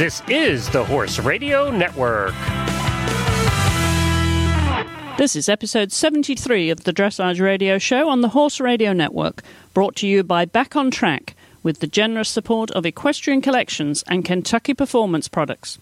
This is the Horse Radio Network. This is episode 73 of the Dressage Radio Show on the Horse Radio Network, brought to you by Back on Track with the generous support of Equestrian Collections and Kentucky Performance Products.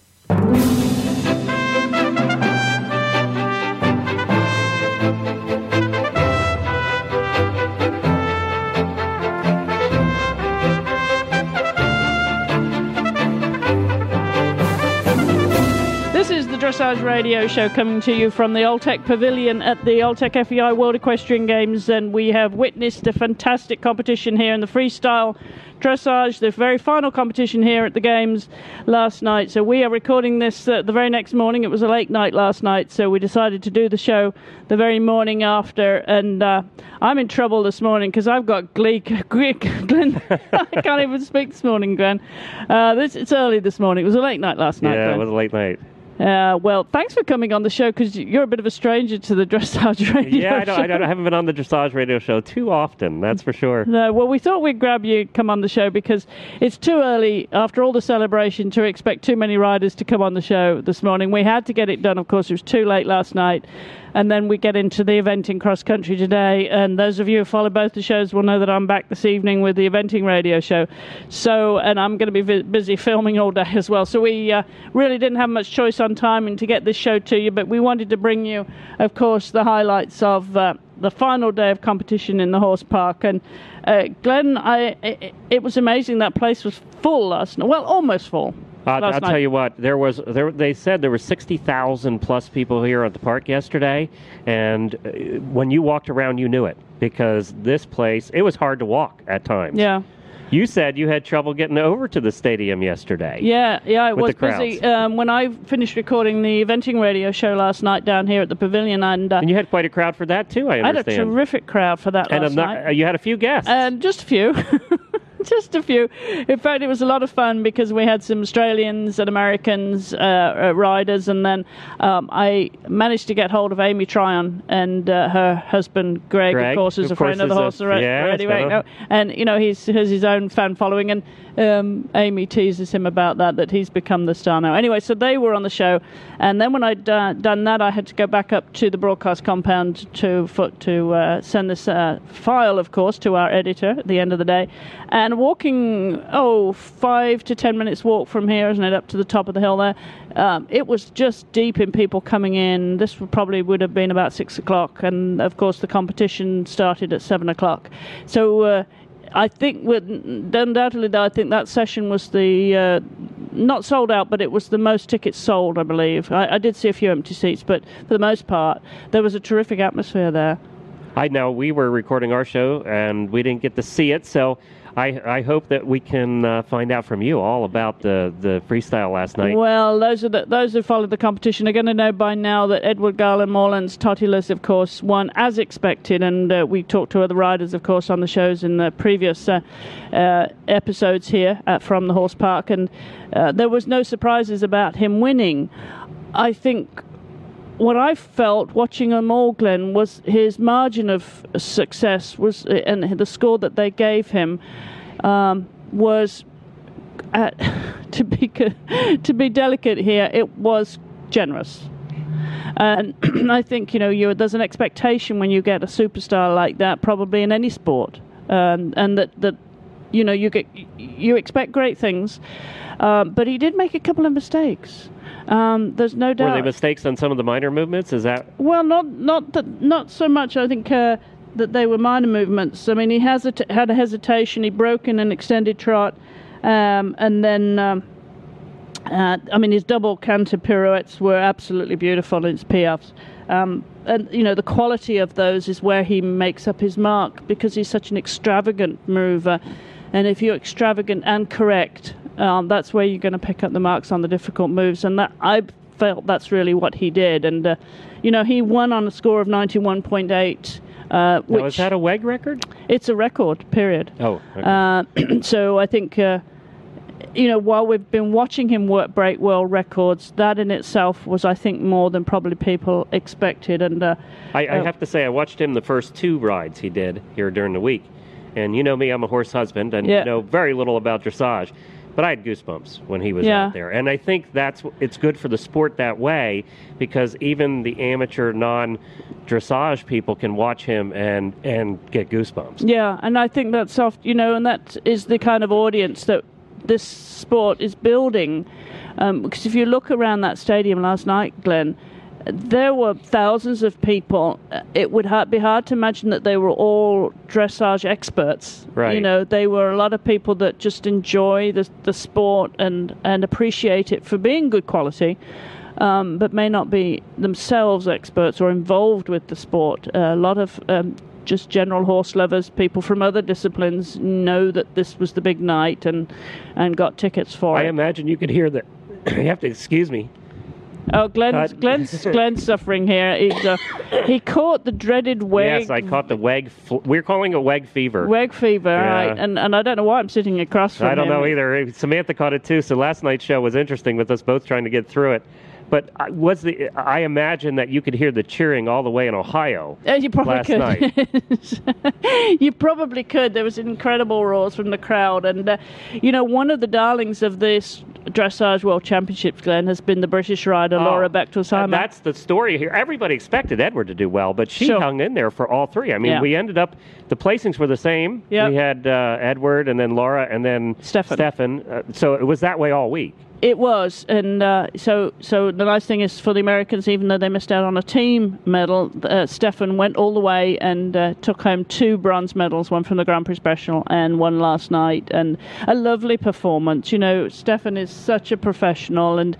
Dressage Radio Show coming to you from the Alltech Pavilion at the Alltech FEI World Equestrian Games, and we have witnessed a fantastic competition here in the freestyle dressage, the very final competition here at the Games last night. So we are recording this uh, the very next morning. It was a late night last night, so we decided to do the show the very morning after. And uh, I'm in trouble this morning because I've got Gleek, Gleek, Glenn. I can't even speak this morning, Glenn. Uh, this, it's early this morning. It was a late night last night. Yeah, Glenn. it was a late night. Uh, well, thanks for coming on the show because you're a bit of a stranger to the Dressage Radio Yeah, I, don't, show. I, don't, I haven't been on the dressage radio show too often. That's for sure. No, well, we thought we'd grab you, come on the show because it's too early after all the celebration to expect too many riders to come on the show this morning. We had to get it done, of course, it was too late last night. And then we get into the eventing cross country today. And those of you who follow both the shows will know that I'm back this evening with the eventing radio show. So, and I'm going to be vi- busy filming all day as well. So we uh, really didn't have much choice on timing to get this show to you, but we wanted to bring you, of course, the highlights of. Uh, the final day of competition in the horse park. And uh, Glenn, I, it, it was amazing. That place was full last night. Well, almost full. Uh, I'll night. tell you what. There was there. They said there were sixty thousand plus people here at the park yesterday, and uh, when you walked around, you knew it because this place it was hard to walk at times. Yeah. You said you had trouble getting over to the stadium yesterday. Yeah, yeah, it With was busy. Um, when I finished recording the eventing radio show last night down here at the pavilion, and, uh, And you had quite a crowd for that too. I I had a terrific crowd for that and last I'm not- night. uh, you had a few guests. And just a few. just a few. In fact, it was a lot of fun because we had some Australians and Americans uh, uh, riders, and then um, I managed to get hold of Amy Tryon and uh, her husband Greg, Greg, of course, is of a friend of the horse already. I right now. And you know, he's has his own fan following, and um, Amy teases him about that that he's become the star now. Anyway, so they were on the show, and then when I'd uh, done that, I had to go back up to the broadcast compound to for, to uh, send this uh, file, of course, to our editor at the end of the day. And walking, oh, five to ten minutes walk from here, isn't it, up to the top of the hill there? Um, it was just deep in people coming in. This would probably would have been about six o'clock, and of course the competition started at seven o'clock. So. Uh, I think, undoubtedly, I think that session was the uh, not sold out, but it was the most tickets sold, I believe. I, I did see a few empty seats, but for the most part, there was a terrific atmosphere there. I know we were recording our show and we didn't get to see it, so I, I hope that we can uh, find out from you all about the, the freestyle last night. Well, those are the, those who followed the competition are going to know by now that Edward Garland Moorlands Totilas, of course, won as expected, and uh, we talked to other riders, of course, on the shows in the previous uh, uh, episodes here at, from the horse park, and uh, there was no surprises about him winning. I think what I felt watching all, Glenn, was his margin of success was, and the score that they gave him um, was, uh, to be to be delicate here, it was generous. And I think you know there's an expectation when you get a superstar like that, probably in any sport, um, and that that you know you get you expect great things, um, but he did make a couple of mistakes. Um, there's no doubt. Were they mistakes on some of the minor movements? Is that Well, not not that, not so much. I think uh, that they were minor movements. I mean, he has had a hesitation. He broke in an extended trot, um, and then. Um, uh, I mean, his double canter pirouettes were absolutely beautiful in his piaffes. Um, and, you know, the quality of those is where he makes up his mark because he's such an extravagant mover. And if you're extravagant and correct, um, that's where you're going to pick up the marks on the difficult moves. And that I felt that's really what he did. And, uh, you know, he won on a score of 91.8. Uh, now, which is that a WEG record? it's a record, period. Oh, okay. Uh, so I think, uh, you know, while we've been watching him work break world records, that in itself was, I think, more than probably people expected. And uh, I, I uh, have to say, I watched him the first two rides he did here during the week. And you know me, I'm a horse husband and Yeah. know very little about dressage. But I had goosebumps when he was Yeah. out there, and I think that's it's good for the sport that way because even the amateur non dressage people can watch him and and get goosebumps. Yeah, and I think that's soft, you know, and that is the kind of audience that this sport is building. Um, because if you look around that stadium last night, Glenn, there were thousands of people. Uh, It would ha- be hard to imagine that they were all dressage experts. Right. You know, they were a lot of people that just enjoy the the sport and and appreciate it for being good quality. Um, but may not be themselves experts or involved with the sport. Uh, a lot of um, just general horse lovers, people from other disciplines, know that this was the big night and and got tickets for I it. I imagine you could hear that. you have to excuse me. Oh, Glenn's. Glenn's, Glenn's suffering here. He's, uh, he caught the dreaded weg, Yes, I caught the weg. Fl- we're calling it weg fever. weg fever, Yeah. right? And and I don't know why I'm sitting across from you. I don't him. know either. Samantha caught it too. So last night's show was interesting with us both trying to get through it. But I- was the I imagine that you could hear the cheering all the way in Ohio. Uh, you probably last could. night. you probably could. There was incredible roars from the crowd, and uh, you know one of the darlings of this dressage world championships, Glenn, has been the British rider Laura Oh, Bechtolsheimer. That's the story here. Everybody expected Edward to do well, but she Sure. hung in there for all three. I mean, Yeah. we ended up the placings were the same. Yep. We had uh, Edward and then Laura and then Steffen. Steffen. Uh, so it was that way all week. It was, and uh, so so the nice thing is for the Americans, even though they missed out on a team medal, uh, Steffen went all the way and uh, took home two bronze medals, one from the Grand Prix Special and one last night, and a lovely performance. You know, Steffen is such a professional, and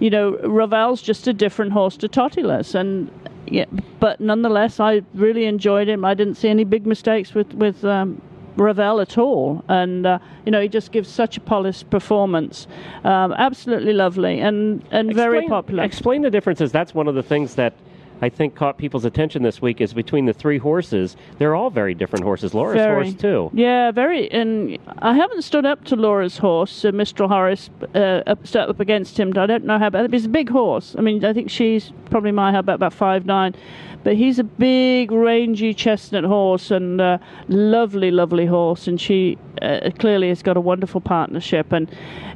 you know Ravel's just a different horse to Totilas, and. Yeah, but nonetheless, I really enjoyed him. I didn't see any big mistakes with with um, Ravel at all, and uh, you know he just gives such a polished performance. Um, absolutely lovely and and very popular. Explain the differences. That's one of the things that I think caught people's attention this week is between the three horses. They're all very different horses. Laura's Very. horse too. Yeah, very. And I haven't stood up to Laura's horse, uh, Mistral Hojris, uh, up, stood up against him. I don't know how, but he's a big horse. I mean, I think she's probably my height, about about five nine, but he's a big, rangy chestnut horse and uh, lovely, lovely horse. And she uh, clearly has got a wonderful partnership. And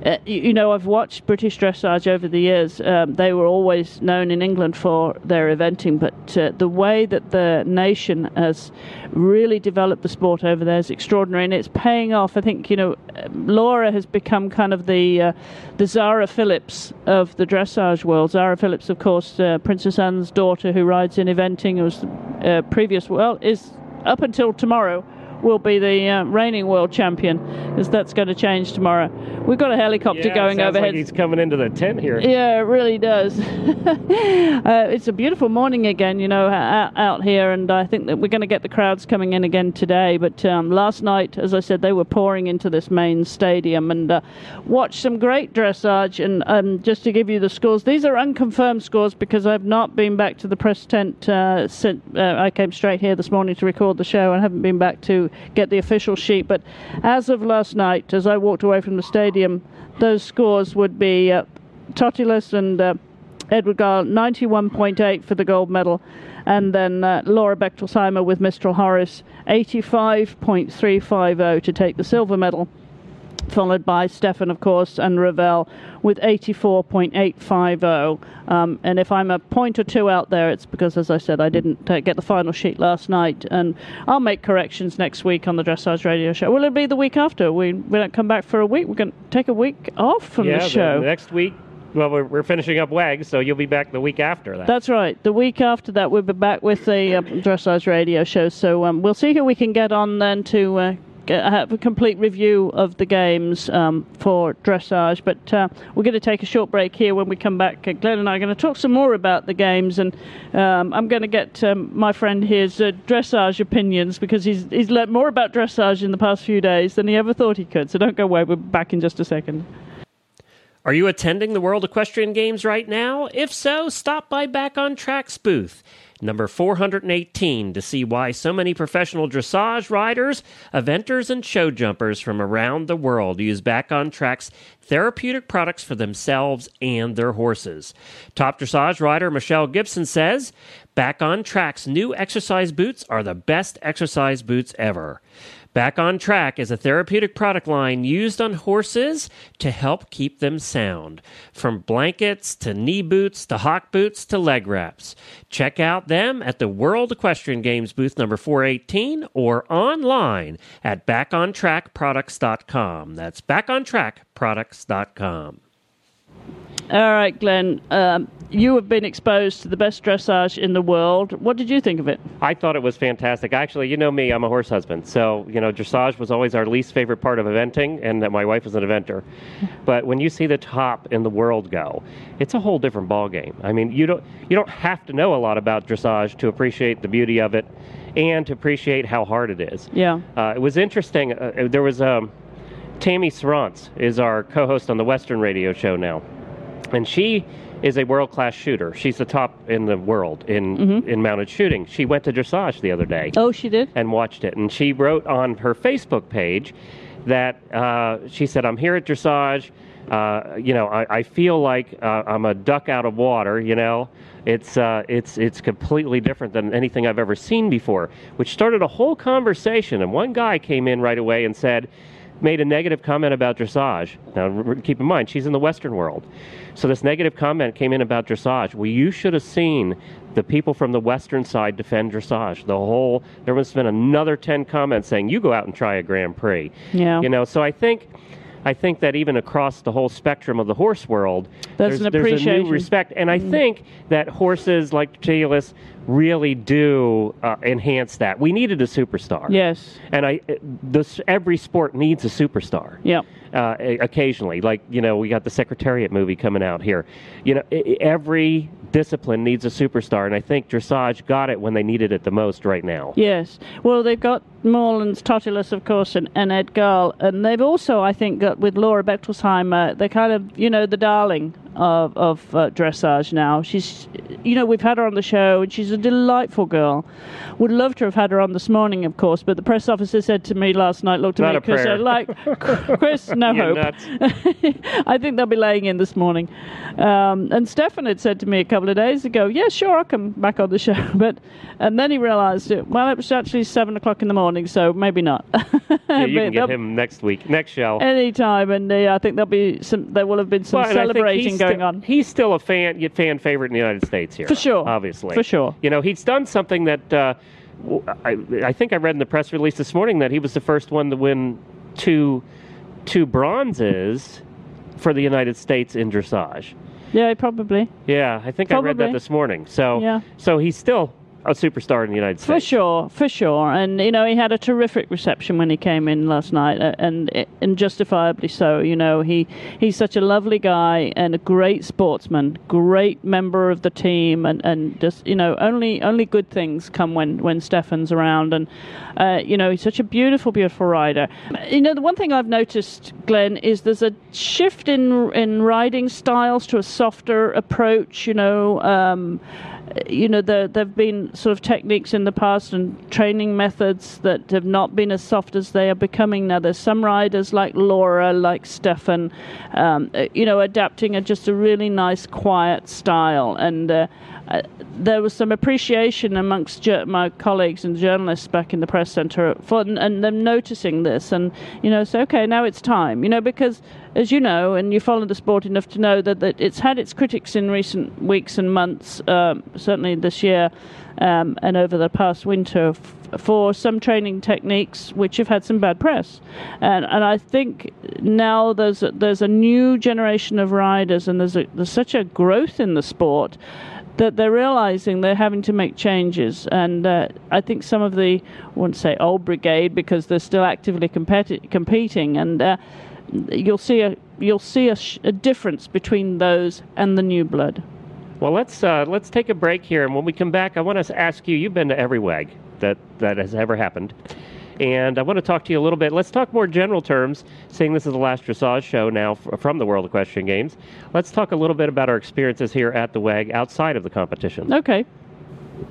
uh, you, you know, I've watched British dressage over the years. Um, they were always known in England for their eventing, but uh, the way that the nation has really developed the sport over there is extraordinary, and it's paying off. I think you know, um, Laura has become kind of the uh, the Zara Phillips of the dressage world. Zara Phillips, of course, uh, Princess Anne's daughter, who rides in eventing, was uh, previous well is up until tomorrow will be the uh, reigning world champion, because that's going to change tomorrow. We've got a helicopter Yeah, going sounds overhead. Like he's coming into the tent here. Yeah, it really does. uh, it's a beautiful morning again, you know, out, out here, and I think that we're going to get the crowds coming in again today. But um, last night, as I said, they were pouring into this main stadium and uh, watched some great dressage. And um, just to give you the scores, these are unconfirmed scores because I've not been back to the press tent uh, since uh, I came straight here this morning to record the show and haven't been back to get the official sheet. But as of last night, as I walked away from the stadium, those scores would be uh, and uh, Edward Gal 91.8 for the gold medal, and then uh, Laura Bechtolsheimer with Mistral Hojris 85.350 to take the silver medal. Followed by Steffen, of course, and Ravel with 84.850. Um, and if I'm a point or two out there, it's because, as I said, I didn't uh, get the final sheet last night. And I'll make corrections next week on the Dressage Radio Show. Will it be the week after? We, we don't come back for a week. We're going to take a week off from yeah, the show. next week. Well, we're, we're finishing up WEG, so you'll be back the week after that. That's right. The week after that, we'll be back with the uh, dressage radio show. So um, we'll see who we can get on then to uh, have a complete review of the games um, for dressage. But uh, we're going to take a short break here. When we come back, uh, Glenn and I are going to talk some more about the games, and um, I'm going to get um, my friend here's uh, dressage opinions because he's he's learned more about dressage in the past few days than he ever thought he could. So don't go away. We're back in just a second. Are you attending the World Equestrian Games right now? If so, stop by Back on Track's booth, number 418, to see why so many professional dressage riders, eventers, and show jumpers from around the world use Back on Track's therapeutic products for themselves and their horses. Top dressage rider Michelle Gibson says, Back on Track's new exercise boots are the best exercise boots ever. Back on Track is a therapeutic product line used on horses to help keep them sound. From blankets to knee boots to hock boots to leg wraps. Check out them at the World Equestrian Games booth number 418 or online at backontrackproducts.com. That's backontrackproducts.com. All right, Glenn. Um, you have been exposed to the best dressage in the world. What did you think of it? I thought it was fantastic. Actually, you know me, I'm a horse husband. So, you know, dressage was always our least favorite part of eventing, and that my wife was an eventer. But when you see the top in the world go, it's a whole different ballgame. I mean, you don't, you don't have to know a lot about dressage to appreciate the beauty of it and to appreciate how hard it is. Yeah. Uh, it was interesting. Uh, there was um, Tammy Serrance is our co-host on the Western radio show now and she is a world class shooter. She's the top in the world in Mm-hmm. in mounted shooting. She went to dressage the other day Oh, she did? and watched it, and she wrote on her Facebook page that uh, she said, "I'm here at dressage. Uh, you know, I, I feel like uh, I'm a duck out of water. You know." It's uh, it's it's completely different than anything I've ever seen before, which started a whole conversation. And one guy came in right away and said, made a negative comment about dressage. Now, r- keep in mind, she's in the Western world. So, this negative comment came in about dressage. Well, you should have seen the people from the Western side defend dressage. The whole, there must have been another 10 comments saying, you go out and try a Grand Prix. Yeah. You know, so I think. I think that even across the whole spectrum of the horse world, There's there's, an there's a new respect, and I think that horses like Totilas really do uh, enhance that. We needed a superstar, Yes. and I, this every sport needs a superstar Yeah. Uh, occasionally. Like you know, we got the Secretariat movie coming out here. You know, every discipline needs a superstar, and I think dressage got it when they needed it the most right now. Yes. Well, they've got Moorlands, Totilas, of course, and, and Ed Gal. And they've also, I think, got with Laura Bechtelsheim, they're kind of, you know, the darling of, of uh, dressage now. She's, you know, we've had her on the show, and she's a delightful girl. Would love to have had her on this morning, of course, but the press officer said to me last night, looked at Not me, Chris, prayer. like, Chris, no hope. I think they'll be laying in this morning. Um, and Steffen had said to me a couple of days ago, "Yeah, sure, I'll come back on the show." But and then he realised it. Well, it was actually seven o'clock in the morning, so maybe not. Yeah, you can get him next week, next show. any time, and uh, I think there'll be some. There will have been some Well, I celebrating going sti- on. He's still a fan, fan favorite in the United States here, For sure. Obviously, For sure. You know, he's done something that uh, I, I think I read in the press release this morning that he was the first one to win two two bronzes for the United States in dressage. Yeah, probably Yeah, I think I read that this morning. So, Yeah. so he's still a superstar in the United States. for sure, for sure. And you know, he had a terrific reception when he came in last night, uh, and and justifiably so. You know, he he's such a lovely guy and a great sportsman, great member of the team, and, and just you know, only only good things come when when Steffen's around, and uh, you know, he's such a beautiful, beautiful rider. You know, the one thing I've noticed, Glenn, is there's a shift in in riding styles to a softer approach. You know. Um, you know, there there've been sort of techniques in the past and training methods that have not been as soft as they are becoming now. There's some riders like Laura, like Steffen, um, uh, you know, adapting a just a really nice, quiet style. And uh, uh, there was some appreciation amongst ju- my colleagues and journalists back in the press centre for and, and them noticing this and you know, say, okay, now it's time. You know, because as you know, and you follow the sport enough to know that, that it's had its critics in recent weeks and months, um, certainly this year um, and over the past winter, f- for some training techniques which have had some bad press. And, and I think now there's a, there's a new generation of riders, and there's, a, there's such a growth in the sport that they're realizing they're having to make changes. And uh, I think some of the, I wouldn't say old brigade because they're still actively competi- competing, and uh, you'll see a you'll see a, sh- a difference between those and the new blood. Well, let's uh, let's take a break here, and when we come back, I want to ask you. You've been to every WEG that that has ever happened, and I want to talk to you a little bit. Let's talk more general terms, seeing this is the last dressage show now from the World Equestrian Games. Let's talk a little bit about our experiences here at the WEG outside of the competition. Okay.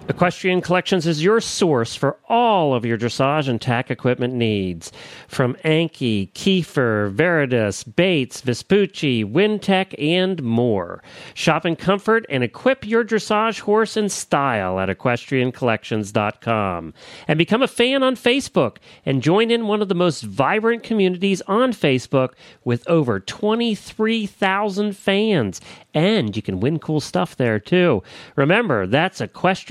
Equestrian Collections is your source for all of your dressage and tack equipment needs. From Anky, Kieffer, Veredus, Bates, Vespucci, Wintec, and more. Shop in comfort and equip your dressage horse in style at equestriancollections.com. And become a fan on Facebook and join in one of the most vibrant communities on Facebook with over 23,000 fans. And you can win cool stuff there too. Remember, that's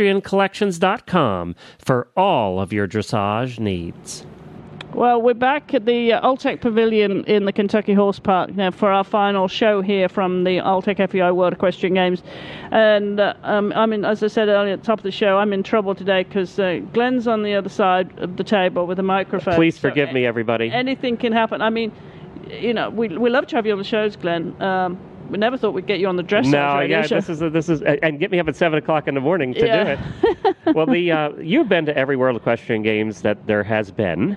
equestriancollections.com for all of your dressage needs. Well, we're back at the uh, Alltech Pavilion in the Kentucky Horse Park now for our final show here from the Alltech FEI World Equestrian Games. And uh, um, I mean, as I said earlier at the top of the show, I'm in trouble today because uh, Glenn's on the other side of the table with a microphone. Please forgive so me, everybody. Anything can happen. I mean, you know, we we love to have you on the shows, Glenn. Um, we never thought we'd get you on the dress. No, yeah, show. this is a, this is a, and get me up at seven o'clock in the morning to yeah. do it. well, the uh, you've been to every World Equestrian Games that there has been.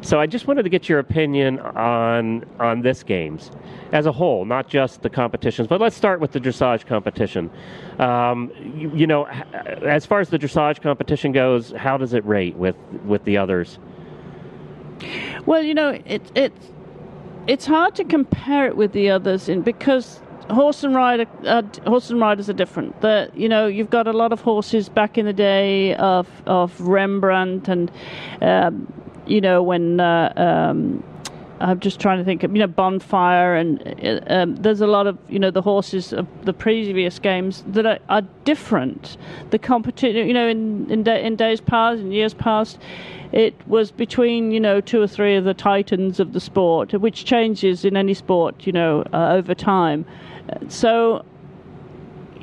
So I just wanted to get your opinion on on this games as a whole, not just the competitions. But let's start with the dressage competition. Um, you, you, know, as far as the dressage competition goes, how does it rate with with the others? Well, you know, it it it's hard to compare it with the others in because horse and rider uh, horse and riders are different. You know you've got a lot of horses back in the day of of Rembrandt and um, you know, when uh, um, I'm just trying to think of, you know, Bonfire, and uh, um, there's a lot of, you know, the horses of the previous games that are, are different. The competition, you know, in in, in days past, in years past, it was between, you know, two or three of the titans of the sport, which changes in any sport, you know, uh, over time. So,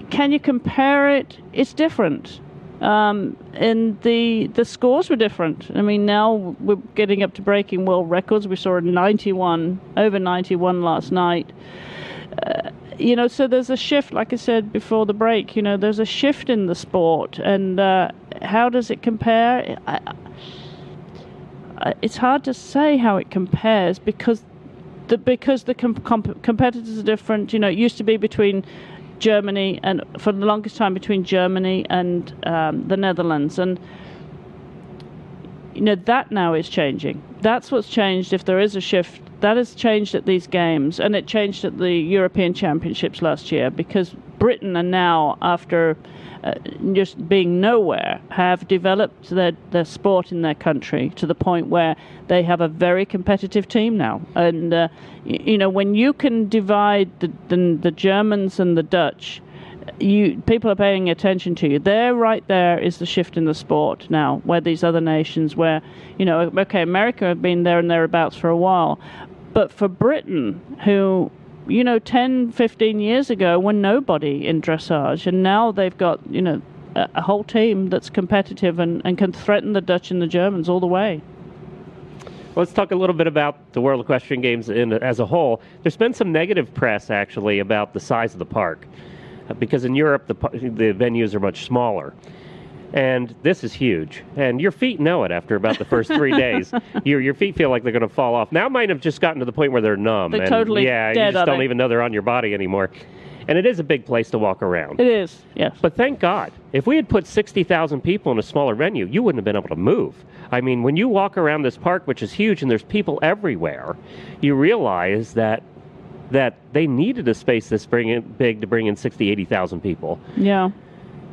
can you compare it? It's different. Um, and the the scores were different. I mean, now we're getting up to breaking world records. We saw a 91 over 91 last night. Uh, you know, so there's a shift. Like I said before the break, you know, there's a shift in the sport, and uh, how does it compare? I, it's hard to say how it compares because the because the com- competitors are different. You know, it used to be between Germany and for the longest time between Germany and um, the Netherlands. And you know that now is changing. That's what's changed. If there is a shift, that has changed at these games, and it changed at the European Championships last year because Britain are now after uh, just being nowhere, have developed their, their sport in their country to the point where they have a very competitive team now. And, uh, you, you, know, when you can divide the, the, the Germans and the Dutch, you people are paying attention to you. There, right there, is the shift in the sport now, where these other nations, where you know, okay, America have been there and thereabouts for a while, but for Britain, who you know, 10, 15 years ago were nobody in dressage, and now they've got, you know, a, a whole team that's competitive and, and can threaten the Dutch and the Germans all the way. Let's talk a little bit about the World Equestrian Games in, as a whole. There's been some negative press, actually, about the size of the park, uh, because in Europe the, the venues are much smaller and this is huge. And your feet know it after about the first three days. Your your feet feel like they're going to fall off. Now might have just gotten to the point where they're numb. They're and totally yeah, dead, you just don't they? even know they're on your body anymore. And it is a big place to walk around. It is, yes. But thank God, if we had put 60,000 people in a smaller venue, you wouldn't have been able to move. I mean, when you walk around this park, which is huge and there's people everywhere, you realize that that they needed a space this big to bring in 60, 80,000 people. Yeah.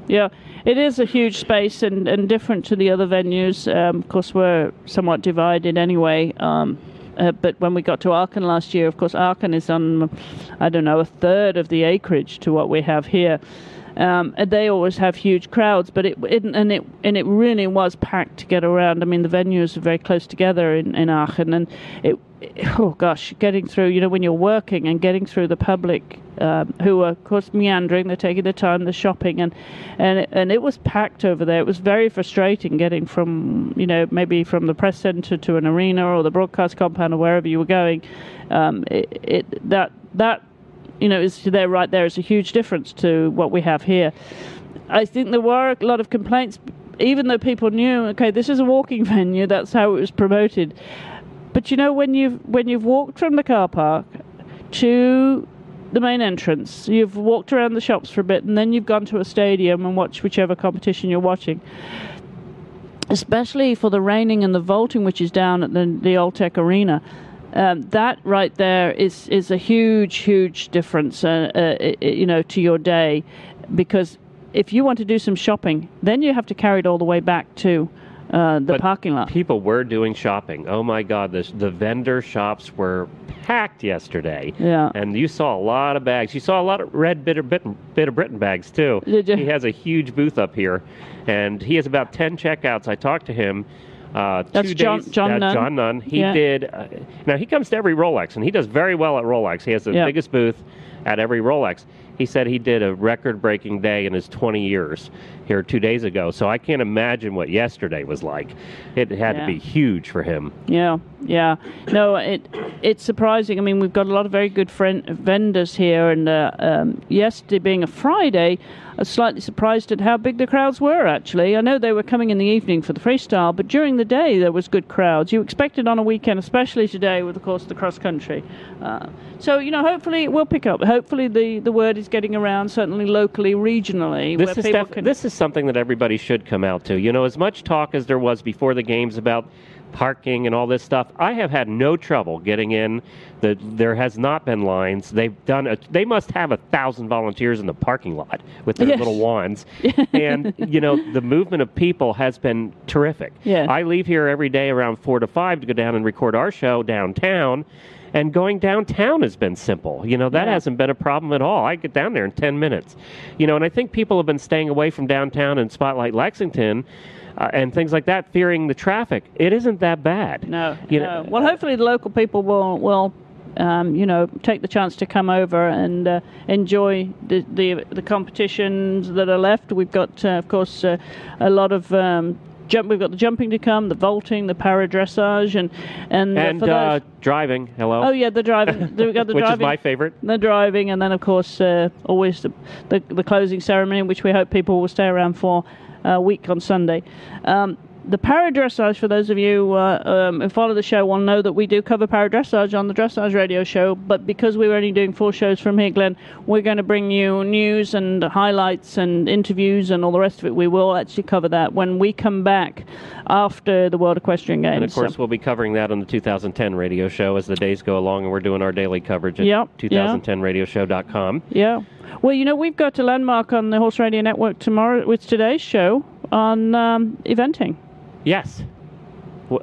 Yeah, it is a huge space and, and different to the other venues. Um, of course, we're somewhat divided anyway. Um, uh, but when we got to Aachen last year, of course, Aachen is on, I don't know, a third of the acreage to what we have here. Um, they always have huge crowds, but it, it, and it and it really was packed to get around. I mean, the venues are very close together in, in Aachen, and it, oh gosh, getting through. You know, when you're working and getting through the public um, who are of course meandering, they're taking their time, they're shopping, and and it, and it was packed over there. It was very frustrating getting from you know maybe from the press centre to an arena or the broadcast compound or wherever you were going. Um, it, it that that you know, is there right there is a huge difference to what we have here. I think there were a lot of complaints, even though people knew, okay, this is a walking venue. That's how it was promoted. But you know, when you've when you've walked from the car park to the main entrance. You've walked around the shops for a bit, and then you've gone to a stadium and watched whichever competition you're watching. Especially for the reining and the vaulting, which is down at the the Alltech Arena. Um, that right there is is a huge, huge difference, uh, uh, you know, to your day, because if you want to do some shopping, then you have to carry it all the way back to uh, the But parking lot. People were doing shopping. Oh my God, the, the vendor shops were packed yesterday. Yeah. And you saw a lot of bags. You saw a lot of red Bitter, Britain, Bitter Britain bags too. Did you? He has a huge booth up here, and he has about 10 checkouts. I talked to him. Uh, That's John- days, John uh, Nunn. John Nunn. He Yeah. did. Uh, now he comes to every Rolex, and he does very well at Rolex. He has the Yeah. biggest booth at every Rolex. He said he did a record-breaking day in his 20 years here two days ago. So I can't imagine what yesterday was like. It had Yeah. to be huge for him. Yeah, yeah. No, it it's surprising. I mean, we've got a lot of very good friend, vendors here, and uh, um, yesterday being a Friday, slightly surprised at how big the crowds were. Actually, I know they were coming in the evening for the freestyle, but during the day there was good crowds. You expected on a weekend, especially today, with of course the cross country. Uh, so you know, hopefully it will pick up. Hopefully the, the word is getting around, certainly locally, regionally, This where is def- can. this is something that everybody should come out to. You know, as much talk as there was before the games about parking and all this stuff, I have had no trouble getting in. The, there has not been lines. They've done. A, they must have a thousand volunteers in the parking lot with their Yes. little wands, and you know the movement of people has been terrific. Yeah. I leave here every day around four to five to go down and record our show downtown. And going downtown has been simple. You know, that Yeah. hasn't been a problem at all. I get down there in 10 minutes. You know, and I think people have been staying away from downtown and Spotlight Lexington uh, and things like that, fearing the traffic. It isn't that bad. No, You no. know, well, hopefully the local people will will. Um, you know, take the chance to come over and uh, enjoy the, the the competitions that are left. We've got, uh, of course, uh, a lot of um, jump. We've got the jumping to come, the vaulting, the para dressage, and and, uh, And uh, those, driving, hello. oh yeah, the driving. We've got the Which is my favorite. the driving, and then of course uh, always the, the the closing ceremony, which we hope people will stay around for a week on Sunday. Um, the para dressage, for those of you uh, um, who follow the show, will know that we do cover para dressage on the Dressage Radio Show. But because we're only doing four shows from here, Glenn, we're going to bring you news and highlights and interviews and all the rest of it. We will actually cover that when we come back after the World Equestrian Games. And of course, So- we'll be covering that on the 2010 radio show as the days go along, and we're doing our daily coverage at Yep, 2010radioshow.com. Yeah. Well, you know, we've got a landmark on the Horse Radio Network tomorrow with today's show on um, eventing. Yes.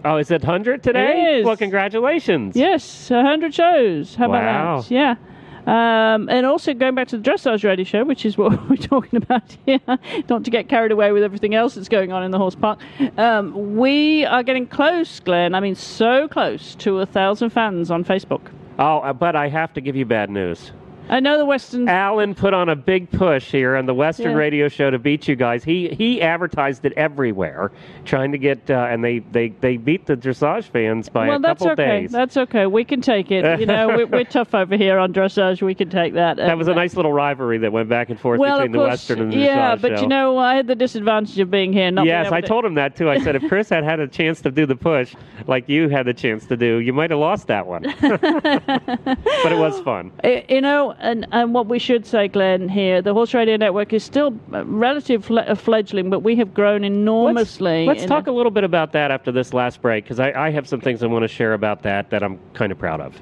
Oh, is it 100 today? It is. Well, congratulations. Yes, 100 shows. How Wow. about that? Yeah. Um, and also going back to the Dressage Radio Show, which is what we're talking about here, not to get carried away with everything else that's going on in the horse park. Um, we are getting close, Glenn. I mean, so close to a thousand fans on Facebook. Oh, uh, but I have to give you bad news. I know the Western. Alan put on a big push here on the Western Yeah. Radio Show to beat you guys. He he advertised it everywhere, trying to get, uh, and they, they, they beat the dressage fans by well, a that's couple okay. days. That's okay. We can take it. You know, we're, we're tough over here on dressage. We can take that. that was a uh, nice little rivalry that went back and forth well, between of the Western and the yeah, dressage Yeah, but show. you know, I had the disadvantage of being here. Not Yes, I to- told him that too. I said if Chris had had a chance to do the push like you had the chance to do, you might have lost that one. but it was fun. Uh, You know, and, and what we should say, Glenn, here, the Horse Radio Network is still uh, relative uh, fledgling, but we have grown enormously. Let's, let's talk a- a little bit about that after this last break because I, I have some things I want to share about that that I'm kind of proud of.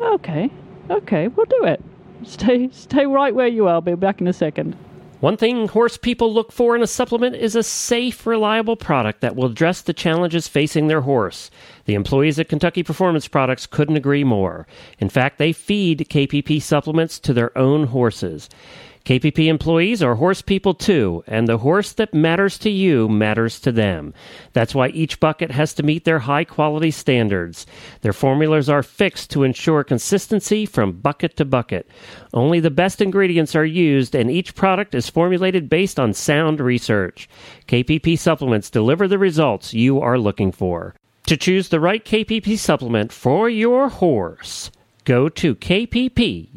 Okay, okay, we'll do it. Stay, stay right where you are. I'll be back in a second. One thing horse people look for in a supplement is a safe, reliable product that will address the challenges facing their horse. The employees at Kentucky Performance Products couldn't agree more. In fact, they feed KPP supplements to their own horses. KPP employees are horse people too, and the horse that matters to you matters to them. That's why each bucket has to meet their high quality standards. Their formulas are fixed to ensure consistency from bucket to bucket. Only the best ingredients are used, and each product is formulated based on sound research. KPP supplements deliver the results you are looking for. To choose the right KPP supplement for your horse, go to kppusa.com.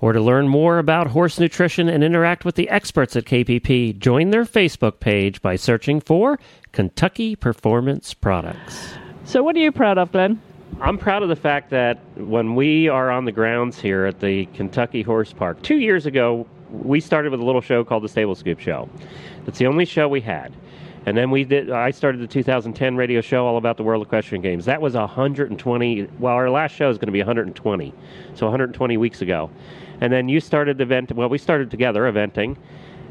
Or to learn more about horse nutrition and interact with the experts at KPP, join their Facebook page by searching for Kentucky Performance Products. So, what are you proud of, Glenn? I'm proud of the fact that when we are on the grounds here at the Kentucky Horse Park, two years ago, we started with a little show called the Stable Scoop Show. That's the only show we had. And then we did. I started the 2010 radio show all about the World Equestrian Games. That was 120. Well, our last show is going to be 120, so 120 weeks ago. And then you started the event. Well, we started together eventing,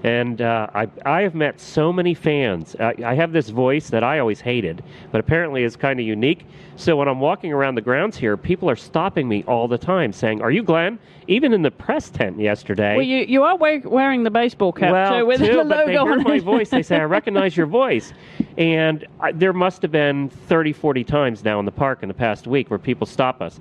and uh, I, I have met so many fans. I, I have this voice that I always hated, but apparently is kind of unique. So when I'm walking around the grounds here, people are stopping me all the time saying, Are you Glenn? Even in the press tent yesterday. Well, you, you are we- wearing the baseball cap well, too, with too, the but they logo heard my voice. They say, I recognize your voice. And I, there must have been 30, 40 times now in the park in the past week where people stop us.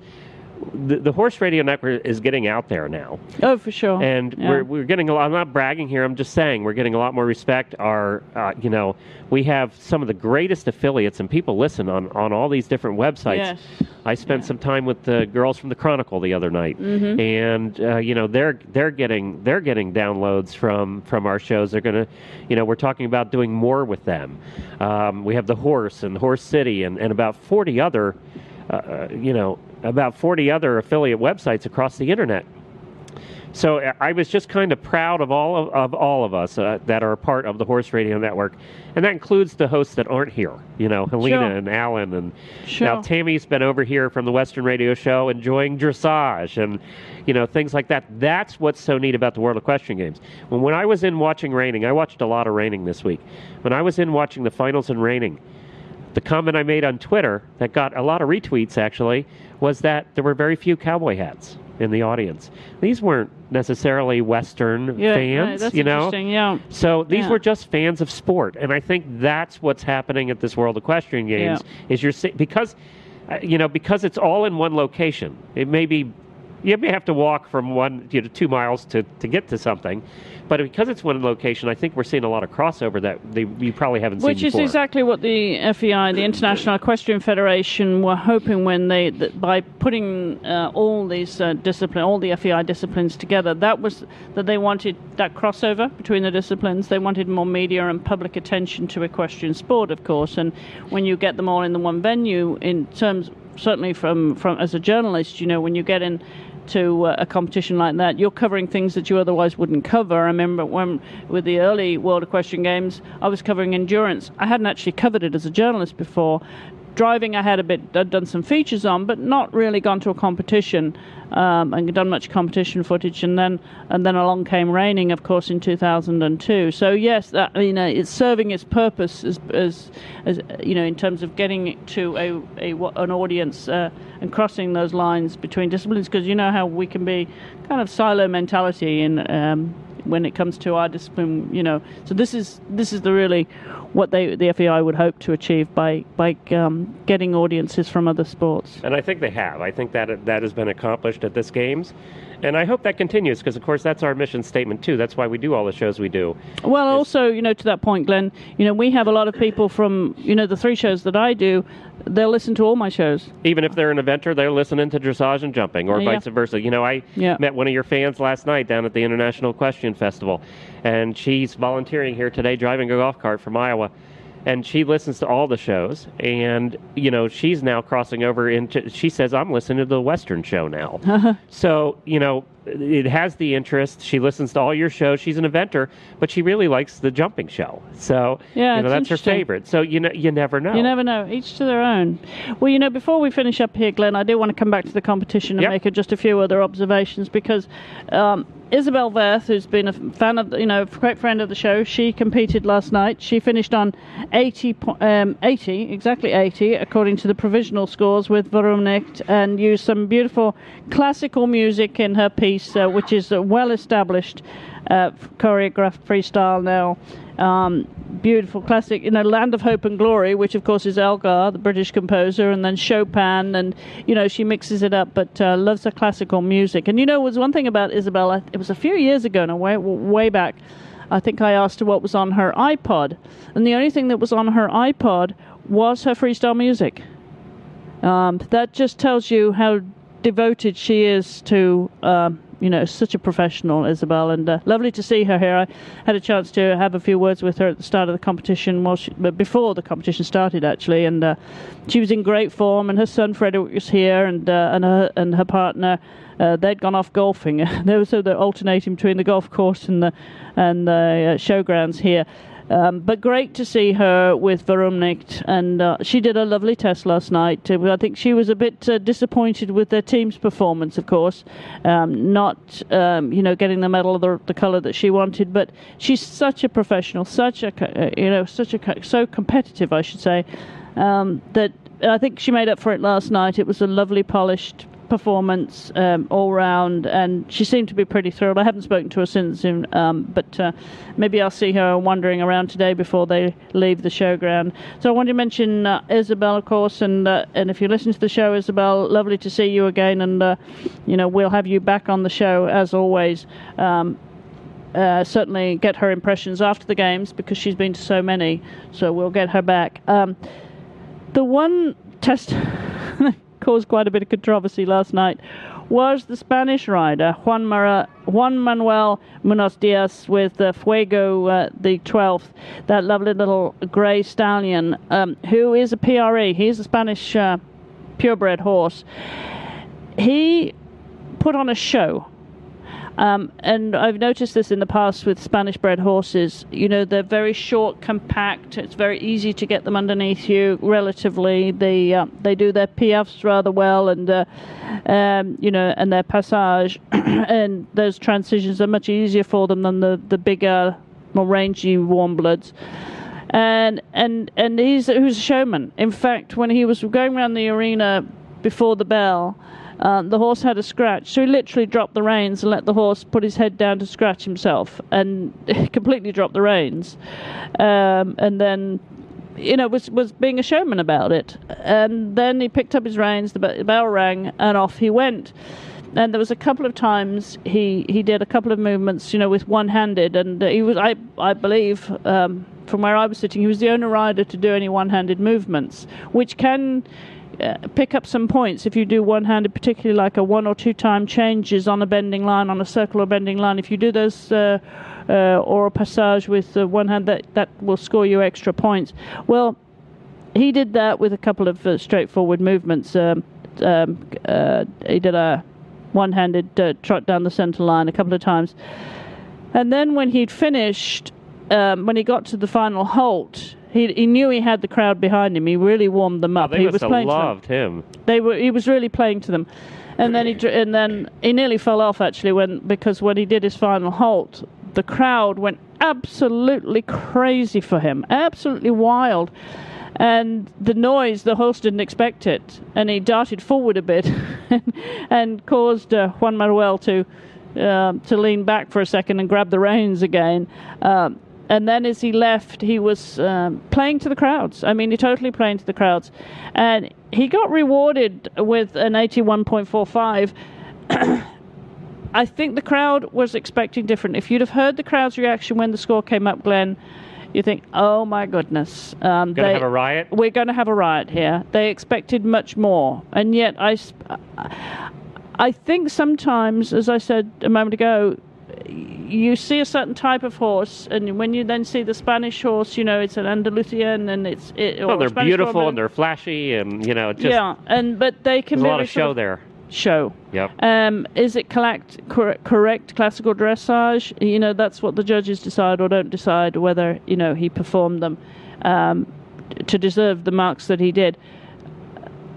The, the Horse Radio Network is getting out there now. oh, for sure. And Yeah. we're, we're getting a lot, I'm not bragging here, I'm just saying we're getting a lot more respect. Our, uh, you know, we have some of the greatest affiliates and people listen on, on all these different websites. Yes. I spent some time with the girls from the Chronicle the other night, Mm-hmm. and uh, you know they're they're getting they're getting downloads from from our shows. They're gonna, you know, we're talking about doing more with them. Um, we have the Horse and Horse City and, and about forty other, uh, uh, you know, about forty other affiliate websites across the internet. So uh, I was just kind of proud of all of, of all of us uh, that are part of the Horse Radio Network, and that includes the hosts that aren't here. You know, Helena Sure. and Alan, and Sure. now Tammy's been over here from the Western Radio Show enjoying dressage and you know things like that. That's what's so neat about the World of Equestrian Games. When when I was in watching reining, I watched a lot of reining this week. When I was in watching the finals in reining, the comment I made on Twitter that got a lot of retweets actually was that there were very few cowboy hats in the audience. These weren't necessarily Western yeah, fans, that's you know. interesting. Yeah. So these Yeah. were just fans of sport, and I think that's what's happening at this World Equestrian Games. Is you're because uh, you know because it's all in one location. It may be you may have to walk from one you know two miles to to get to something, but because it's one location, I think we're seeing a lot of crossover that they, you probably haven't Which seen Which is exactly what the FEI, the International Equestrian Federation, were hoping when they that by putting uh, all these uh, discipline, all the FEI disciplines together. That was that they wanted that crossover between the disciplines. They wanted more media and public attention to equestrian sport, of course. And when you get them all in the one venue, in terms certainly from from as a journalist, you know, when you get in to uh, a competition like that, you're covering things that you otherwise wouldn't cover. I remember when with the early World Equestrian Games, I was covering endurance. I hadn't actually covered it as a journalist before. Driving, I had a bit, I'd done some features on, but not really gone to a competition um, and done much competition footage. And then, and then along came reining, of course, in 2002. So yes, that, mean, uh, it's serving its purpose as, as, as you know, in terms of getting to a, a an audience uh, and crossing those lines between disciplines. Because you know how we can be kind of silo mentality in. Um, when it comes to our discipline, you know, so this is this is the really what they the FEI would hope to achieve by by um, getting audiences from other sports. And I think they have. I think that that has been accomplished at this games, and I hope that continues because, of course, that's our mission statement too. That's why we do all the shows we do. Well, also, you know, to that point, Glenn, you know, we have a lot of people from, you know, the three shows that I do, they'll listen to all my shows. Even if they're an eventer, they're listening to dressage and jumping, or Yeah. vice versa. You know, I Yeah. met one of your fans last night down at the International Equestrian Festival, and she's volunteering here today, driving a golf cart from Iowa. And she listens to all the shows, and you know she's now crossing over into. She says, "I'm listening to the Western show now." So, you know, it has the interest. She listens to all your shows. She's an inventor but she really likes the jumping show. So, Yeah, you know, that's her favorite. So, you know, you never know. You never know. Each to their own. Well, you know, before we finish up here, Glenn, I do want to come back to the competition and Yep. make just a few other observations because um, Isabell Werth, who's been a fan of, you know, great friend of the show, she competed last night. She finished on 80, um, 80 exactly 80, according to the provisional scores with Warum Nicht, and used some beautiful classical music in her piece, uh, which is uh, well established uh, choreographed freestyle now. Um, beautiful classic, you know, Land of Hope and Glory, which of course is Elgar, the British composer, and then Chopin, and you know she mixes it up, but uh, loves her classical music. And you know, was one thing about Isabella. It was a few years ago, now way way back. I think I asked her what was on her iPod, and the only thing that was on her iPod was her freestyle music. Um, that just tells you how devoted she is to um, you know, such a professional, Isabell, and uh, lovely to see her here. I had a chance to have a few words with her at the start of the competition, well, she, before the competition started, actually, and uh, she was in great form. And her son Frederick was here, and uh, and her and her partner. Uh, they'd gone off golfing. they were so they're alternating between the golf course and the and the uh, showgrounds here. Um, but great to see her with Warum Nicht, and uh, she did a lovely test last night. Uh, I think she was a bit uh, disappointed with their team's performance, of course, um, not um, you know getting the medal of the, the colour that she wanted. But she's such a professional, such a uh, you know such a so competitive, I should say, um, that I think she made up for it last night. It was a lovely, polished performance um, all round, and she seemed to be pretty thrilled. I haven't spoken to her since, um, but uh, maybe I'll see her wandering around today before they leave the showground. So I wanted to mention uh, Isabell, of course, and uh, and if you listen to the show, Isabell, lovely to see you again, and uh, you know we'll have you back on the show as always. Um, uh, certainly get her impressions after the games because she's been to so many, so we'll get her back. Um, the one test caused quite a bit of controversy last night was the Spanish rider Juan, Mara, Juan Manuel Munoz Diaz with the Fuego uh, the 12th, that lovely little grey stallion, um, who is a PRE. He's a Spanish uh, purebred horse. He put on a show um, and I've noticed this in the past with Spanish bred horses. You know, they're very short, compact. It's very easy to get them underneath you relatively. They uh, they do their piaffes rather well, and uh, um, you know, and their passage, and those transitions are much easier for them than the the bigger, more rangy warm bloods and and and he's who's a showman. In fact, when he was going around the arena before the bell, uh, the horse had a scratch, so he literally dropped the reins and let the horse put his head down to scratch himself, and completely dropped the reins. Um, and then, you know, was was being a showman about it. And then he picked up his reins, the bell rang, and off he went. And there was a couple of times he, he did a couple of movements, you know, with one handed, and he was I I believe. Um, from where I was sitting, he was the only rider to do any one-handed movements, which can uh, pick up some points if you do one-handed, particularly like a one or two-time changes on a bending line, on a circle or bending line. If you do those uh, uh, or a passage with uh, one hand, that that will score you extra points. Well, he did that with a couple of uh, straightforward movements. Um, um, he did a one-handed trot down the center line a couple of times, and then when he'd finished, um, when he got to the final halt he, he knew he had the crowd behind him. He really warmed them up. Oh, they he was playing loved to them. him. They were. He was really playing to them, and then he and then he nearly fell off actually when because when he did his final halt, the crowd went absolutely crazy for him, absolutely wild. And the noise, the host didn't expect it, and he darted forward a bit, and caused uh, Juan Manuel to uh, to lean back for a second and grab the reins again. Um, and then as he left, he was um, playing to the crowds. I mean, he totally playing to the crowds, and he got rewarded with an 81.45. I think the crowd was expecting different. If you'd have heard the crowd's reaction when the score came up, Glenn, you think, "Oh my goodness, um, gonna have a riot." We're going to have a riot here. They expected much more, and yet I, I think sometimes, as I said a moment ago, you see a certain type of horse, and when you then see the Spanish horse, you know it's an Andalusian, and it's it, well, they're beautiful and they're flashy, and you know, just, yeah, and but they can there's a lot of show there. Show. Yep. Um, is it collect, cor- correct classical dressage? You know, that's what the judges decide or don't decide whether you know he performed them um, to deserve the marks that he did.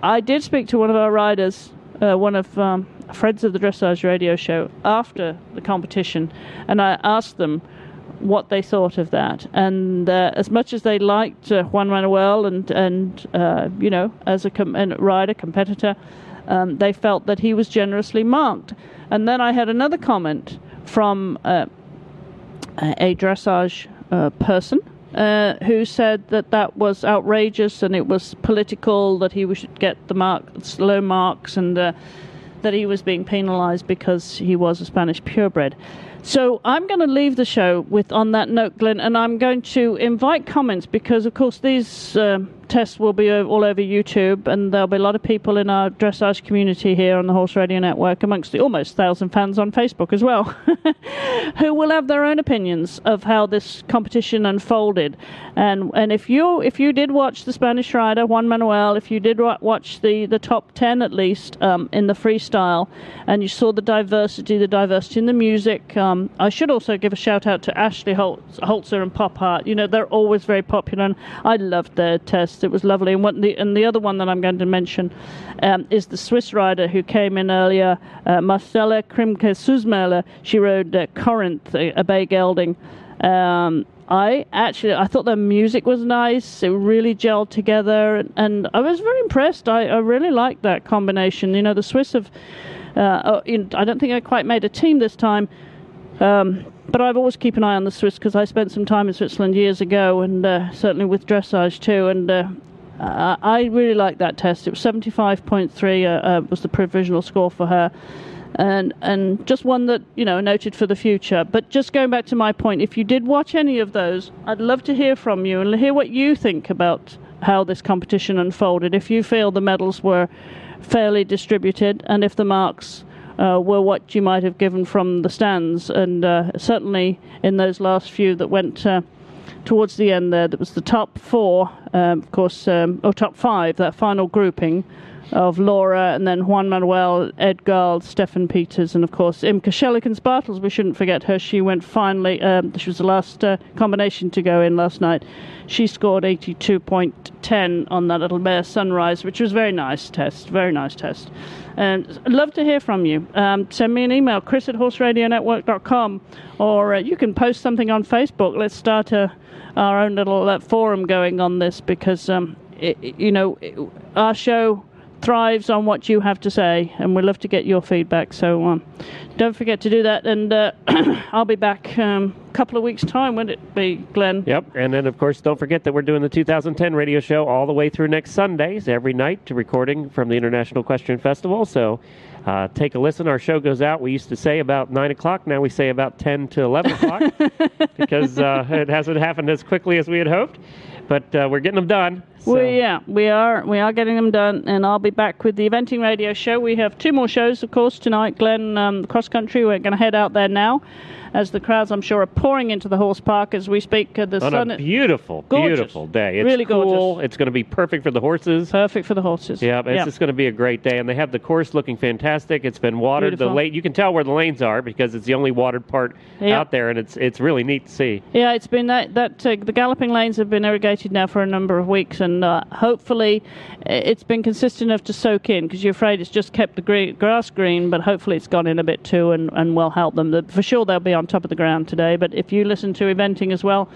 I did speak to one of our riders, uh, one of um, Friends of the Dressage radio show after the competition, and I asked them what they thought of that. And uh, as much as they liked uh, Juan Manuel and and uh, you know as a com- rider competitor, um, they felt that he was generously marked. And then I had another comment from uh, a dressage uh, person. Uh, who said that that was outrageous and it was political that he should get the marks, low marks and that he was being penalized because he was a Spanish purebred. So I'm going to leave the show with on that note, Glenn, and I'm going to invite comments because, of course, these uh, tests will be all over YouTube, and there'll be a lot of people in our dressage community here on the Horse Radio Network, amongst the almost thousand fans on Facebook as well, who will have their own opinions of how this competition unfolded. And and if you if you did watch the Spanish rider Juan Manuel, if you did watch the the top ten at least um, in the freestyle, and you saw the diversity, the diversity in the music. Um, I should also give a shout out to Ashley Holz, Holzer and Pop Art. You know they're always very popular, and I loved their test. It was lovely. And, what the, and the other one that I'm going to mention um, is the Swiss rider who came in earlier, uh, Marcela Krinke Susmelj. She rode uh, Corinth, a, a bay gelding. Um, I actually I thought the music was nice. It really gelled together, and, and I was very impressed. I, I really liked that combination. You know, the Swiss have. Uh, oh, I don't think I quite made a team this time. Um, but I've always keep an eye on the Swiss because I spent some time in Switzerland years ago, and uh, certainly with dressage too. And uh, I really liked that test. It was 75.3 uh, uh, was the provisional score for her, and and just one that you know noted for the future. But just going back to my point, if you did watch any of those, I'd love to hear from you and hear what you think about how this competition unfolded. If you feel the medals were fairly distributed, and if the marks uh, were what you might have given from the stands. And uh, certainly in those last few that went uh, towards the end there, that was the top four, um, of course, um, or top five, that final grouping of Laura and then Juan Manuel, Ed Gal, Steffen Peters, and of course Imke Schellekens Bartels. We shouldn't forget her. She went finally, um, she was the last uh, combination to go in last night. She scored 82.10 on that little mare sunrise, which was very nice test, very nice test. And I'd love to hear from you. Um, send me an email, chris at horseradionetwork.com, or uh, you can post something on Facebook. Let's start a, our own little uh, forum going on this because, um, it, you know, it, our show thrives on what you have to say, and we love to get your feedback. So um, don't forget to do that. And uh, I'll be back um, a couple of weeks' time, would it be, Glenn? Yep. And then, of course, don't forget that we're doing the 2010 radio show all the way through next Sundays, every night, to recording from the International Question Festival. So uh, take a listen. Our show goes out, we used to say about 9 o'clock. Now we say about 10 to 11 o'clock because uh, it hasn't happened as quickly as we had hoped. But uh, we're getting them done. So. We, yeah, we are. We are getting them done, and I'll be back with the eventing radio show. We have two more shows, of course, tonight. Glenn um, cross country. We're going to head out there now as the crowds, I'm sure, are pouring into the horse park as we speak. Uh, the On sun a beautiful, gorgeous. beautiful day. It's really cool. gorgeous. It's going to be perfect for the horses. Perfect for the horses. Yeah, it's yeah. just going to be a great day, and they have the course looking fantastic. It's been watered. Beautiful. The lane, you can tell where the lanes are because it's the only watered part Yep. out there, and it's it's really neat to see. Yeah, it's been that that uh, the galloping lanes have been irrigated now for a number of weeks, and uh, hopefully it's been consistent enough to soak in. Because you're afraid it's just kept the gre- grass green, but hopefully it's gone in a bit too, and, and will help them. The, for sure they'll be on top of the ground today. But if you listen to eventing as well,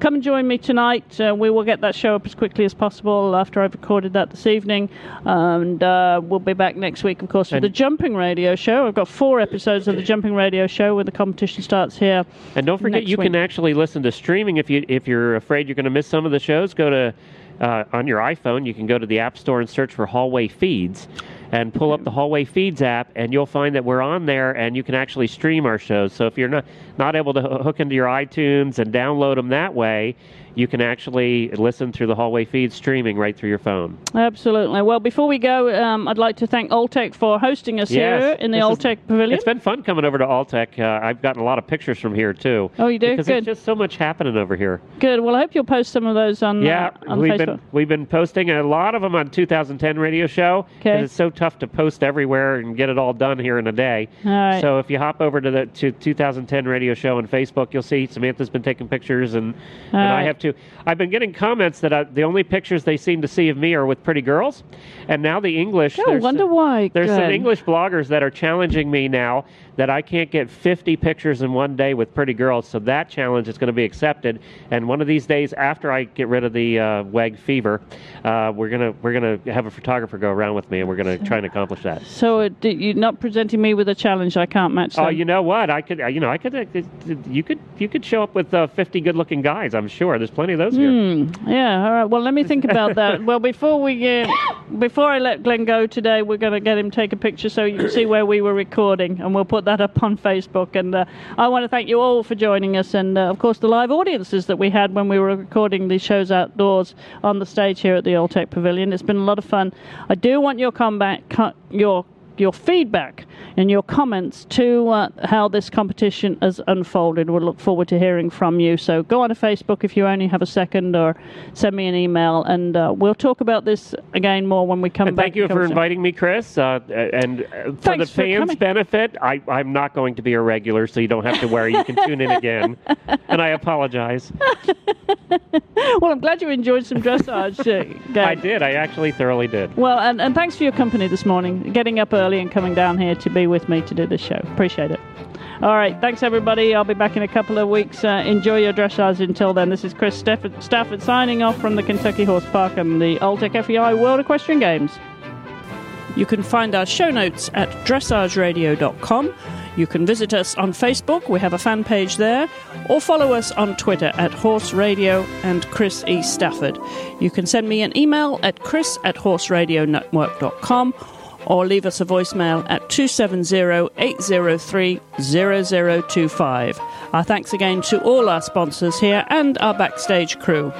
come and join me tonight. Uh, we will get that show up as quickly as possible after I've recorded that this evening, and uh, we'll be back next week, of course, for And- the jumping radio show. I've got four episodes of the jumping radio show when the competition starts here. And don't forget, you week. can actually listen to streaming if you if you're afraid you're going to miss some of the shows. Go to uh, on your iPhone. You can go to the App Store and search for Hallway Feeds, and pull up the Hallway Feeds app, and you'll find that we're on there, and you can actually stream our shows. So if you're not not able to hook into your iTunes and download them that way, you can actually listen through the Hallway feed streaming right through your phone. Absolutely. Well, before we go, um, I'd like to thank Alltech for hosting us Yes, here in the is- Alltech Pavilion. It's been fun coming over to Alltech. Uh, I've gotten a lot of pictures from here too. Oh, you do? Because Good. there's just so much happening over here. Good. Well, I hope you'll post some of those on, Yeah, uh, on we've Facebook. been we've been posting a lot of them on 2010 radio show Okay. it's so tough to post everywhere and get it all done here in a day. All right. So if you hop over to the to 2010 radio show on Facebook, you'll see Samantha's been taking pictures and, and I have. have too. I've been getting comments that I, the only pictures they seem to see of me are with pretty girls, and now the English. Oh, there's wonder why, There's some English bloggers that are challenging me now that I can't get 50 pictures in one day with pretty girls. So that challenge is going to be accepted. And one of these days, after I get rid of the uh, WEG fever, uh, we're gonna we're gonna have a photographer go around with me, and we're gonna try and accomplish that. so uh, you're not presenting me with a challenge I can't match. Oh, you know what? I could, uh, you know, I could, uh, you could, you could show up with uh, 50 good-looking guys. I'm sure there's plenty of those here. Hmm. Yeah, all right. Well, let me think about that. well, before we uh, before I let Glenn go today, we're going to get him take a picture so you can see where we were recording, and we'll put that up on Facebook. And uh, I want to thank you all for joining us, and uh, of course the live audiences that we had when we were recording these shows outdoors on the stage here at the Alltech Pavilion. It's been a lot of fun. I do want your comeback, your your feedback and your comments to uh, how this competition has unfolded. We'll look forward to hearing from you. So go on to Facebook if you only have a second, or send me an email, and uh, we'll talk about this again more when we come and back. Thank you for inviting me, Chris. Uh, and for Thanks the fans' for benefit, I, I'm not going to be a regular, so you don't have to worry. You can tune in again, and I apologize. well, I'm glad you enjoyed some dressage. Uh, I did. I actually thoroughly did. Well, and, and thanks for your company this morning, getting up early and coming down here to be with me to do this show. Appreciate it. All right, thanks everybody. I'll be back in a couple of weeks. Uh, enjoy your dressage until then. This is Chris Stafford, Stafford signing off from the Kentucky Horse Park and the Alltech FEI World Equestrian Games. You can find our show notes at dressageradio.com. You can visit us on Facebook, we have a fan page there, or follow us on Twitter at Horse Radio and Chris E. Stafford. You can send me an email at chris at horseradionetwork.com or leave us a voicemail at 270 803 0025. Our thanks again to all our sponsors here and our backstage crew.